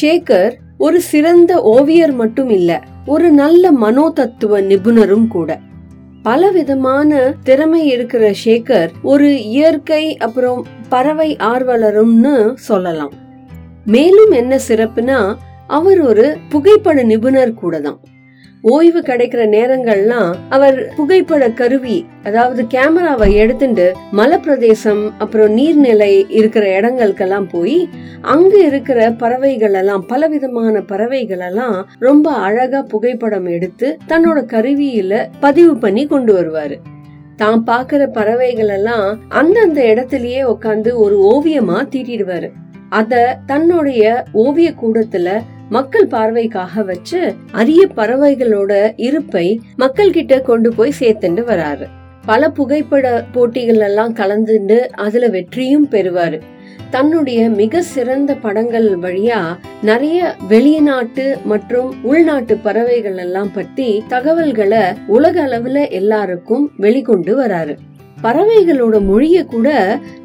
ஷேகர் ஒரு சிறந்த ஓவியர் மட்டும் இல்ல ஒரு நல்ல மனோதத்துவ நிபுணரும் கூட. பலவிதமான திறமை இருக்கிற ஷேகர் ஒரு இயற்கை அப்புறம் பறவை ஆர்வலரும்னு சொல்லலாம். மேலும் என்ன சிறப்புனா அவர் ஒரு புகைப்பட நிபுணர் கூட தான் ஓய்வு கிடைக்கிற நேரங்கள்லாம் அவர் புகைப்பட கருவி அதாவது கேமராவை எடுத்துட்டு மலப்பிரதேசம் அப்புறம் நீர்நிலை இருக்கிற இடங்களுக்கெல்லாம் போய் அங்க இருக்கிற பறவைகள் எல்லாம் பலவிதமான பறவைகள் எல்லாம் ரொம்ப அழகா புகைப்படம் எடுத்து தன்னோட கருவியில பதிவு பண்ணி கொண்டு வருவாரு. தான் பாக்குற பறவைகள் எல்லாம் அந்தந்த இடத்துலயே உட்காந்து ஒரு ஓவியமா தீட்டிடுவாரு. அத தன்னுடைய ஓவிய கூடத்துல மக்கள் பார்வைக்காக வச்சு அரிய பறவைகளோட இருப்பை மக்கள் கிட்ட கொண்டு போய் சேர்த்துட்டு வராரு. பல புகைப்பட போட்டிகள் எல்லாம் கலந்துண்டு அதுல வெற்றியும் பெறுவாரு. தன்னுடைய மிக சிறந்த படங்கள் வழியா நிறைய வெளிநாட்டு மற்றும் உள்நாட்டு பறவைகள் எல்லாம் பத்தி தகவல்களை உலக அளவுல எல்லாருக்கும் வெளிக்கொண்டு வராரு. பறவைகளோட மொழிய கூட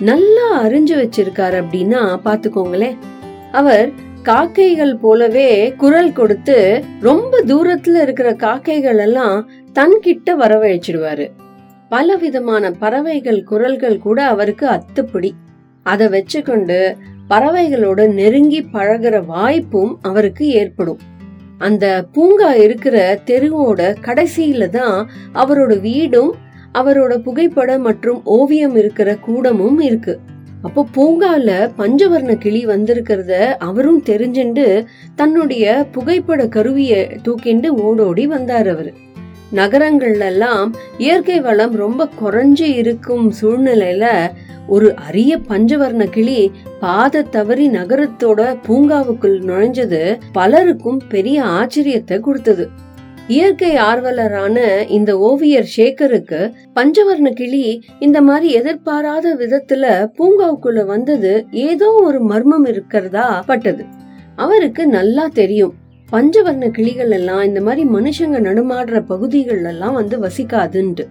நல்லா அறிஞ்சு வச்சிருக்காரு அப்படின்னா பாத்துக்கோங்களேன். அவர் காக்கைகள் போலவே குரல் கொடுத்து ரொம்ப தூரத்துல இருக்கிற காக்கைகள் எல்லாம் தன்கிட்ட வரவழைச்சிடுவாரு. பல விதமான பறவைகள் குரல்கள் கூட அவருக்கு அத்துப்பிடி. அதை வச்சுக்கொண்டு பறவைகளோட நெருங்கி பழகுற வாய்ப்பும் அவருக்கு ஏற்படும். அந்த பூங்கா இருக்கிற தெருவோட கடைசியில தான் அவரோட வீடும் அவரோட புகைப்படம் மற்றும் ஓவியம் இருக்கிற கூடமும் இருக்கு. அப்போ பூங்கால பஞ்சவர்ண கிளி வந்திருக்கிறத அவரும் தெரிஞ்சுண்டு தன்னுடைய புகைப்பட கருவிய தூக்கிண்டு ஓடோடி வந்தார் அவரு. நகரங்கள்ல எல்லாம் இயற்கை வளம் ரொம்ப குறைஞ்சு இருக்கும் சூழ்நிலையில ஒரு அரிய பஞ்சவர்ண கிளி பாத தவறி நகரத்தோட பூங்காவுக்குள் நுழைஞ்சது பலருக்கும் பெரிய ஆச்சரியத்தை கொடுத்தது. இயற்கை ஆர்வலரான இந்த ஓவியர் சேகருக்கு பஞ்சவர்ண கிளி இந்த மாதிரி எதிர்பாராத விதத்துல பூங்காவுக்குள்ள வந்தது ஏதோ ஒரு மர்மம் இருக்கிறதா பட்டது. அவருக்கு நல்லா தெரியும். பஞ்சவர்ண கிளிகள் எல்லாம் இந்த மாதிரி மனுஷங்க நடுமாடுற பகுதிகள் எல்லாம் வந்து வசிக்காதுன்ட்டு.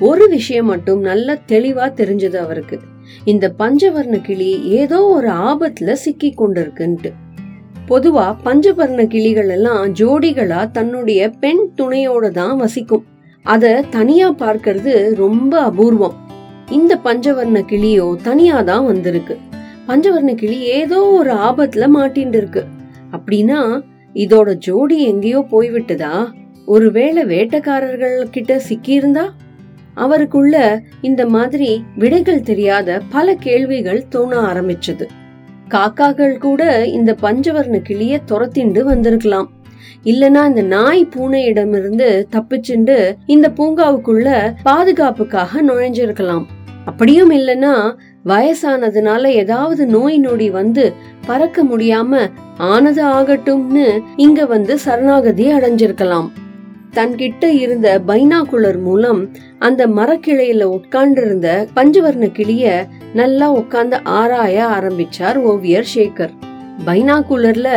ஒரு விஷயம் மட்டும் நல்ல தெளிவா தெரிஞ்சது அவருக்கு. இந்த பஞ்சவர்ண கிளி ஏதோ ஒரு ஆபத்துல சிக்கி கொண்டிருக்குன்ட்டு. பொதுவா பஞ்சவர்ண கிளிகள் எல்லாம் ஜோடிகளா தன்னுடைய பெண் துணையோட தான் வசிக்கும். அத தனியா பார்க்கறது ரொம்ப அபூர்வம். இந்த பஞ்சவர்ண கிளியோ தனியா தான் வந்திருக்கு. பஞ்சவர்ண கிளி ஏதோ ஒரு ஆபத்துல மாட்டின்னு இருக்கு அப்படின்னா இதோட ஜோடி எங்கேயோ போய்விட்டதா? ஒருவேளை வேட்டக்காரர்கள் கிட்ட சிக்கியிருந்தா? அவருக்குள்ள இந்த மாதிரி விடைகள் தெரியாத பல கேள்விகள் தோண ஆரம்பிச்சது. காக்காக்கள் கூட இந்த பஞ்சவர்ண கிளிய துரத்திண்டு வந்திருக்கலாம். இல்லனா இந்த நாய் பூனையிடமிருந்து தப்பிச்சுண்டு இந்த பூங்காவுக்குள்ள பாதுகாப்புக்காக நுழைஞ்சிருக்கலாம். அப்படியும் இல்லனா வயசானதுனால ஏதாவது நோய் நொடி வந்து பறக்க முடியாம ஆனது ஆகட்டும்னு இங்க வந்து சரணாகதி அடைஞ்சிருக்கலாம். தன்கிட்ட இருந்த பைனாகுலர் மூலம் அந்த மரக்கிளையில உட்கார்ந்திருந்த பஞ்சவர்ண கிளிய நல்லா உட்கார்ந்து ஆராய ஆரம்பிச்சார் ஓவியர் சேகர். பைனாகுலர்ல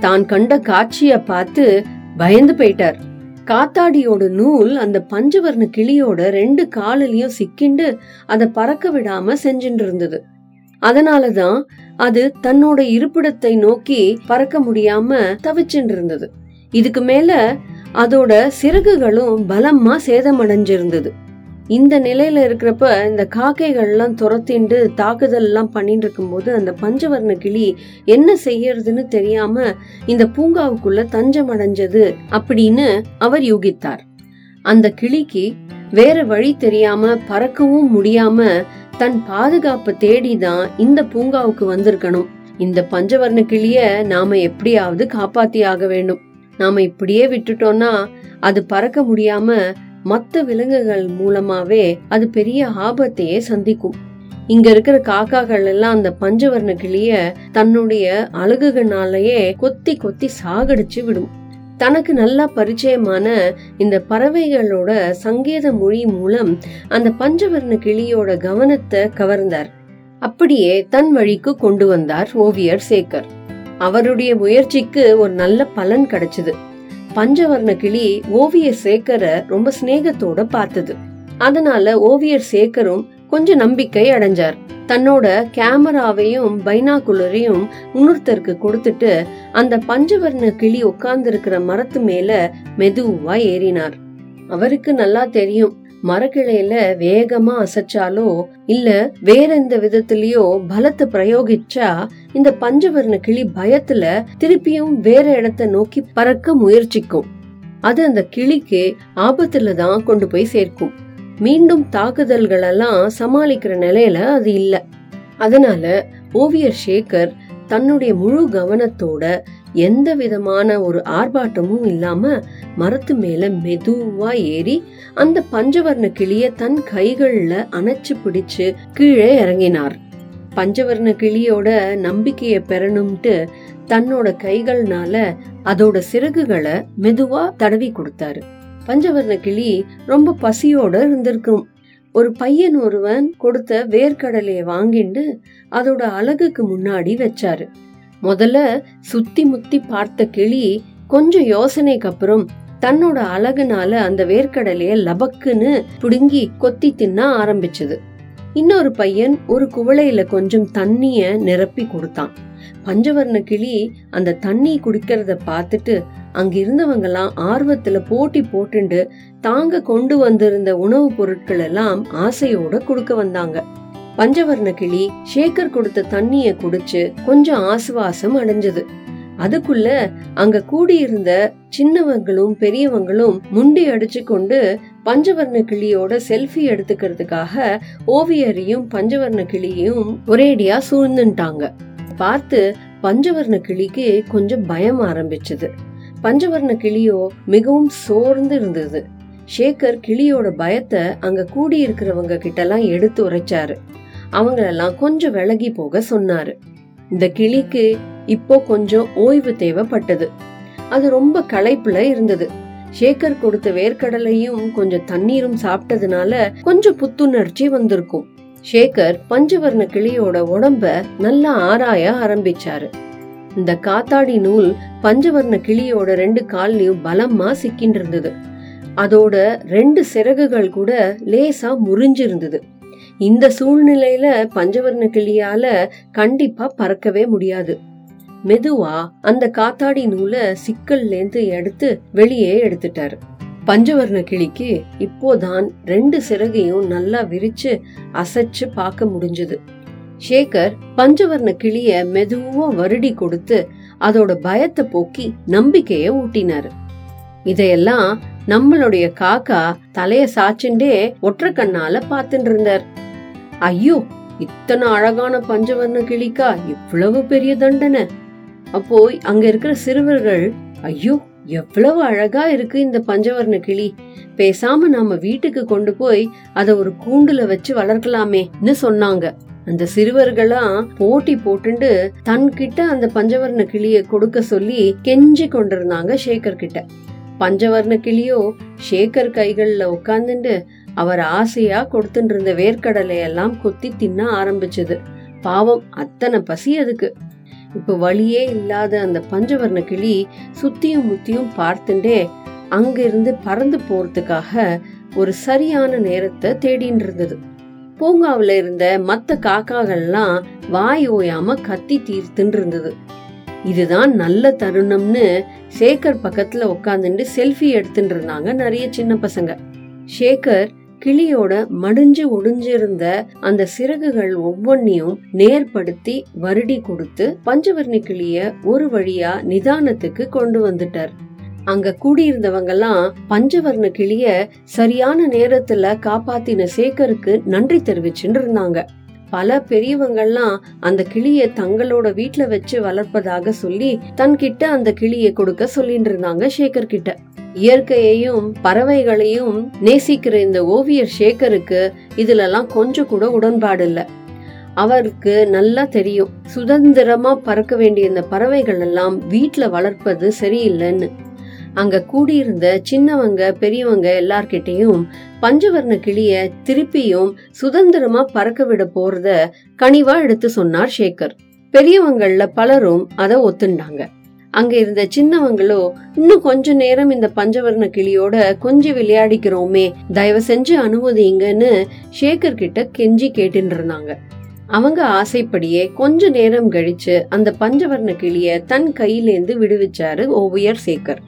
தான் கண்ட காட்சிய பார்த்து பயந்து போயிட்டார். காத்தாடியோட நூல் அந்த பஞ்சவர்ண கிளியோட ரெண்டு காலிலையும் சிக்கிண்டு அதை பறக்க விடாம செஞ்சுட்டு இருந்தது. அதனாலதான் அது தன்னோட இருப்பிடத்தை நோக்கி பறக்க முடியாம தவிச்சுட்டு இருந்தது. இதுக்கு மேல அதோட சிறகுகளும் பலமா சேதமடைஞ்சிருந்தது. இந்த நிலையில இருக்கிறப்ப இந்த காக்கைகள்லாம் துரத்திண்டு தாக்குதல் எல்லாம் பண்ணிட்டு இருக்கும்போது அந்த பஞ்சவர்ண கிளி என்ன செய்யறதுன்னு தெரியாம இந்த பூங்காவுக்குள்ள தஞ்சம் அடைஞ்சது அப்படின்னு அவர் யூகித்தார். அந்த கிளிக்கு வேற வழி தெரியாம பறக்கவும் முடியாம தன் பாதுகாப்பை தேடிதான் இந்த பூங்காவுக்கு வந்திருக்கணும். இந்த பஞ்சவர்ண கிளிய நாம எப்படியாவது காப்பாத்தி ஆக வேண்டும். நாம இப்படியே விட்டுட்டோம்னா அது பறக்க முடியாம மத்த விலங்குகள் மூலமாவே அது பெரிய ஆபத்தையே சந்திக்கும். இங்க இருக்கிற காக்காக்கள் எல்லாம் அந்த பஞ்சவர்ண கிளிய தன்னுடைய அழகுகனாலேயே கொத்தி கொத்தி சாகடிச்சு விடும். தனக்கு நல்லா பரிச்சயமான இந்த பறவைகளோட சங்கேத மொழி மூலம் அந்த பஞ்சவர்ண கிளியோட கவனத்தை கவர்ந்தார். அப்படியே தன் வழிக்கு கொண்டு வந்தார் ஓவியர் சேகர். அவருடைய முயற்சிக்கு ஒரு நல்ல பலன் கிடைச்சது. பஞ்சவர்ண கிளி ஓவியர் சேகரை ரொம்ப சிநேகத்தோட பார்த்தது. அதனால ஓவியர் சேகரும் கொஞ்சம் நம்பிக்கை அடைஞ்சார். தன்னோட கேமராவையும் பைனாகுலரையும் இன்னொருத்தருக்கு கொடுத்துட்டு அந்த பஞ்சவர்ண கிளி உட்கார்ந்து மரத்து மேல மெதுவா ஏறினார். அவருக்கு நல்லா தெரியும் மரக்கிளையில வேகமா அசைச்சாலோ இல்ல வேற எந்த விதத்திலயோ பலத்தை பிரயோகிச்சா இந்த பஞ்சவர்ண கிளி பயத்துல திருப்பியும் வேற இடத்த நோக்கி பறக்க முயற்சிக்கும். அது அந்த கிளிக்கு ஆபத்துல தான் கொண்டு போய் சேர்க்கும். மீண்டும் தாக்குதல்கள் எல்லாம் சமாளிக்கிற நிலையில அது இல்ல. அதனால ஓவியர் சேகர் தன்னுடைய முழு கவனத்தோட எந்த விதமான ஒரு ஆர்ப்பாட்டமும் இல்லாம மரத்து மேல மெதுவா ஏறி அந்த பஞ்சவர்ண கிளிய தன் கைகள்ல அணைச்சு பிடிச்சு கீழே இறங்கினார். பஞ்சவர்ண கிளியோட நம்பிக்கையை பெறணும்ட்டு தன்னோட கைகள்னால அதோட சிறகுகளை மெதுவா தடவி கொடுத்தாரு. பஞ்சவர்ண கிளி ரொம்ப பசியோட இருந்திருக்கும். ஒரு பையன் ஒருவன் கொடுத்த வேர்க்கடலைய வாங்கிட்டு அதோட அழகுக்கு முன்னாடி வச்சாரு. முதல்ல சுத்தி முத்தி பார்த்த கிளி கொஞ்சம் யோசனைக்கு அப்புறம் தன்னோட அழகுனால அந்த வேர்க்கடலைய லபக்குன்னு புடுங்கி கொத்தி தின்ன ஆரம்பிச்சது. இன்னொரு பையன் ஒரு குவளையில கொஞ்சம் தண்ணிய நிரப்பி கொடுத்தான். பஞ்சவர்ண கிளி அந்த தண்ணி குடிக்கிறத பார்த்துட்டு அங்க ஆர்வத்துல போட்டி போட்டுண்டு தாங்க கொண்டு வந்திருந்த உணவுப் பொருட்கள் எல்லாம் ஆசையோட கொடுக்க வந்தாங்க. பஞ்சவர்ண கிளி சேகர் கொடுத்த தண்ணிய குடிச்சு கொஞ்சம் ஆசுவாசம் அடைஞ்சது. அதுக்குள்ள அங்க கூடியிருந்த சின்னவங்களும் பெரியவங்களும் முண்டி அடிச்சு கொண்டு பஞ்சவர்ண கிளியோட செல்ஃபி எடுத்துக்கிறதுக்காக ஓவியரையும் பஞ்சவர்ண கிளியையும் ஒரேடியா சூழ்ந்துட்டாங்க. பார்த்து பஞ்சவர்ண கிளிக்கு கொஞ்சம் பயம் ஆரம்பிச்சது. பஞ்சவர்ண கிளியோ மிகவும் சோர்ந்து இருந்தது. ஷேகர் கிளியோட பயத்தை அங்க கூடி இருக்கிறவங்க கிட்ட எல்லாம் எடுத்து உரைச்சாரு. அவங்களெல்லாம் கொஞ்சம் விலகி போக சொன்னாரு. இந்த கிளிக்கு இப்போ கொஞ்சம் ஓய்வு தேவைப்பட்டது. அது ரொம்ப களைப்புல இருந்தது. ஷேகர் கொடுத்த வேர்க்கடலையும் கொஞ்சம் தண்ணீரும் சாப்பிட்டதுனால கொஞ்சம் புத்துணர்ச்சி வந்திருக்கும். ஷேகர் பஞ்சவர்ண கிளியோட உடம்ப நல்லா ஆராய ஆரம்பிச்சாரு. இந்த காத்தாடி நூல் பஞ்சவர்ண கிளியோட ரெண்டு கால்லையும் பலமா சிக்கின்னு இருந்தது அதோட ரெண்டு சிறகுகள் கூட லேசா முறிஞ்சிருந்தது. இந்த சூழ்நிலையில பஞ்சவர்ண கிளியால கண்டிப்பா பறக்கவே முடியாது. மெதுவா அந்த காத்தாடி நூலை சிக்கல்லேந்து எடுத்து வெளியே எடுத்துட்டாரு. பஞ்சவர்ண கிளிக்கு இப்போதான் ரெண்டு சிறகையும் நல்லா விரிச்சு அசைச்சு பார்க்க முடிஞ்சது. ஷேகர் பஞ்சவர்ண கிளிய மெதுவா வருடி கொடுத்து அதோட பயத்தை போக்கி நம்பிக்கைய ஊட்டினாரு. இதையெல்லாம் நம்மளுடைய காக்கா தலைய சாச்சுண்டே ஒற்ற கண்ணால பாத்துட்டு இருந்தார். ஐயோ இத்தனை அழகான பஞ்சவர்ண கிளிக்கா இவ்வளவு பெரிய தண்டனை. அப்போ அங்க இருக்கிற சிறுவர்கள் ஐயோ எவ்வளவு அழகா இருக்கு இந்த பஞ்சவர்ண கிளி. பேசாம நாம வீட்டுக்கு கொண்டு போய் அத ஒரு கூண்டுல வச்சு வளர்க்கலாமேன்னு சொன்னாங்க. அந்த சிறுவர்களாம் போட்டி போட்டுண்டு தன்கிட்ட அந்த பஞ்சவர்ண கிளிய கொடுக்க சொல்லி கெஞ்சி கொண்டிருந்தாங்க சேகர் கிட்ட. பஞ்சவர்ண கிளியோ சேகர் கைகள்ல உட்காந்துண்டு அவர் ஆசையா கொடுத்துட்டு இருந்த வேர்க்கடலை எல்லாம் கொத்தி தின்ன ஆரம்பிச்சது. பாவம் அத்தனை பசி அதுக்கு. இப்ப வழியே இல்லாத அந்த பஞ்சவர்ண கிளி சுத்தியும் முத்தியும் பார்த்துட்டே அங்கிருந்து பறந்து போறதுக்காக ஒரு சரியான நேரத்தை தேடின்னு இருந்தது பூங்காவுல இருந்த மத்த காக்காகள்லாம் வாய் ஓயாம கத்தி தீர்த்துன்னு இருந்தது இதுதான் நல்ல தருணம்னு சேகர் பக்கத்துல உட்காந்துட்டு செல்ஃபி எடுத்துட்டு இருந்தாங்க நிறைய சின்ன பசங்க. சேகர் கிளியோட மடிஞ்சு ஒடிஞ்சிருந்த அந்த சிறகுகள் ஒவ்வொன்னையும் நேர்படுத்தி வருடி கொடுத்து பஞ்சவர்ணி கிளிய ஒரு வழியா நிதானத்துக்கு கொண்டு வந்துட்டார். அங்க கூடியிருந்தவங்கெல்லாம் பஞ்சவர்ண கிளிய சரியான நேரத்துல காப்பாத்தின சேகருக்கு நன்றி தெரிவிச்சுட்டு இருந்தாங்க. பல பெரியவங்கள்லாம் அந்த கிளிய தங்களோட வீட்டுல வச்சு வளர்ப்பதாக சொல்லி தன்கிட்ட அந்த கிளிய கொடுக்க சொல்லிட்டு இருந்தாங்க சேகர் கிட்ட. இயற்கையையும் பறவைகளையும் நேசிக்கிற இந்த ஓவியர் சேகருக்கு இதுலலாம் கொஞ்சம் கூட உடன்பாடு இல்ல. அவருக்கு நல்லா தெரியும். சுதந்திரமா பறக்க வேண்டிய இந்த பறவைகள் எல்லாம் வீட்டுல வளர்ப்பது சரியில்லைன்னு. அங்க கூடியிருந்த சின்னவங்க பெரியவங்க எல்லார்கிட்டையும் பஞ்சவர்ண கிளிய திருப்பியும் சுதந்திரமா பறக்க விட போறத கனிவா எடுத்து சொன்னார் சேகர். பெரியவங்கள்ல பலரும் அதை ஒத்துண்டாங்க. அங்க இருந்த சின்னவங்களோ இன்னும் கொஞ்ச நேரம் இந்த பஞ்சவர்ண கிளியோட கொஞ்சம் விளையாடிக்கிறோமே தயவு செஞ்சு அனுமதிங்கன்னு சேகர் கிட்ட கெஞ்சி கேட்டுட்டு இருந்தாங்க அவங்க ஆசைப்படியே கொஞ்ச நேரம் கழிச்சு அந்த பஞ்சவர்ண கிளிய தன் கையிலேந்து விடுவிச்சாரு ஓவியர் சேகர்.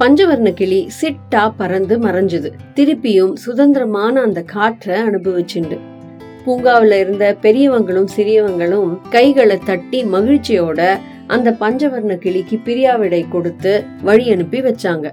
பஞ்சவர்ண கிளி சிட்டா பறந்து மறைஞ்சது. திருப்பியும் சுதந்திரமான அந்த காற்றை அனுபவிச்சுண்டு. பூங்காவில இருந்த பெரியவங்களும் சிறியவங்களும் கைகளை தட்டி மகிழ்ச்சியோட அந்த பஞ்சவர்ண கிளிக்கு பிரியாவிடை கொடுத்து வழி அனுப்பி வச்சாங்க.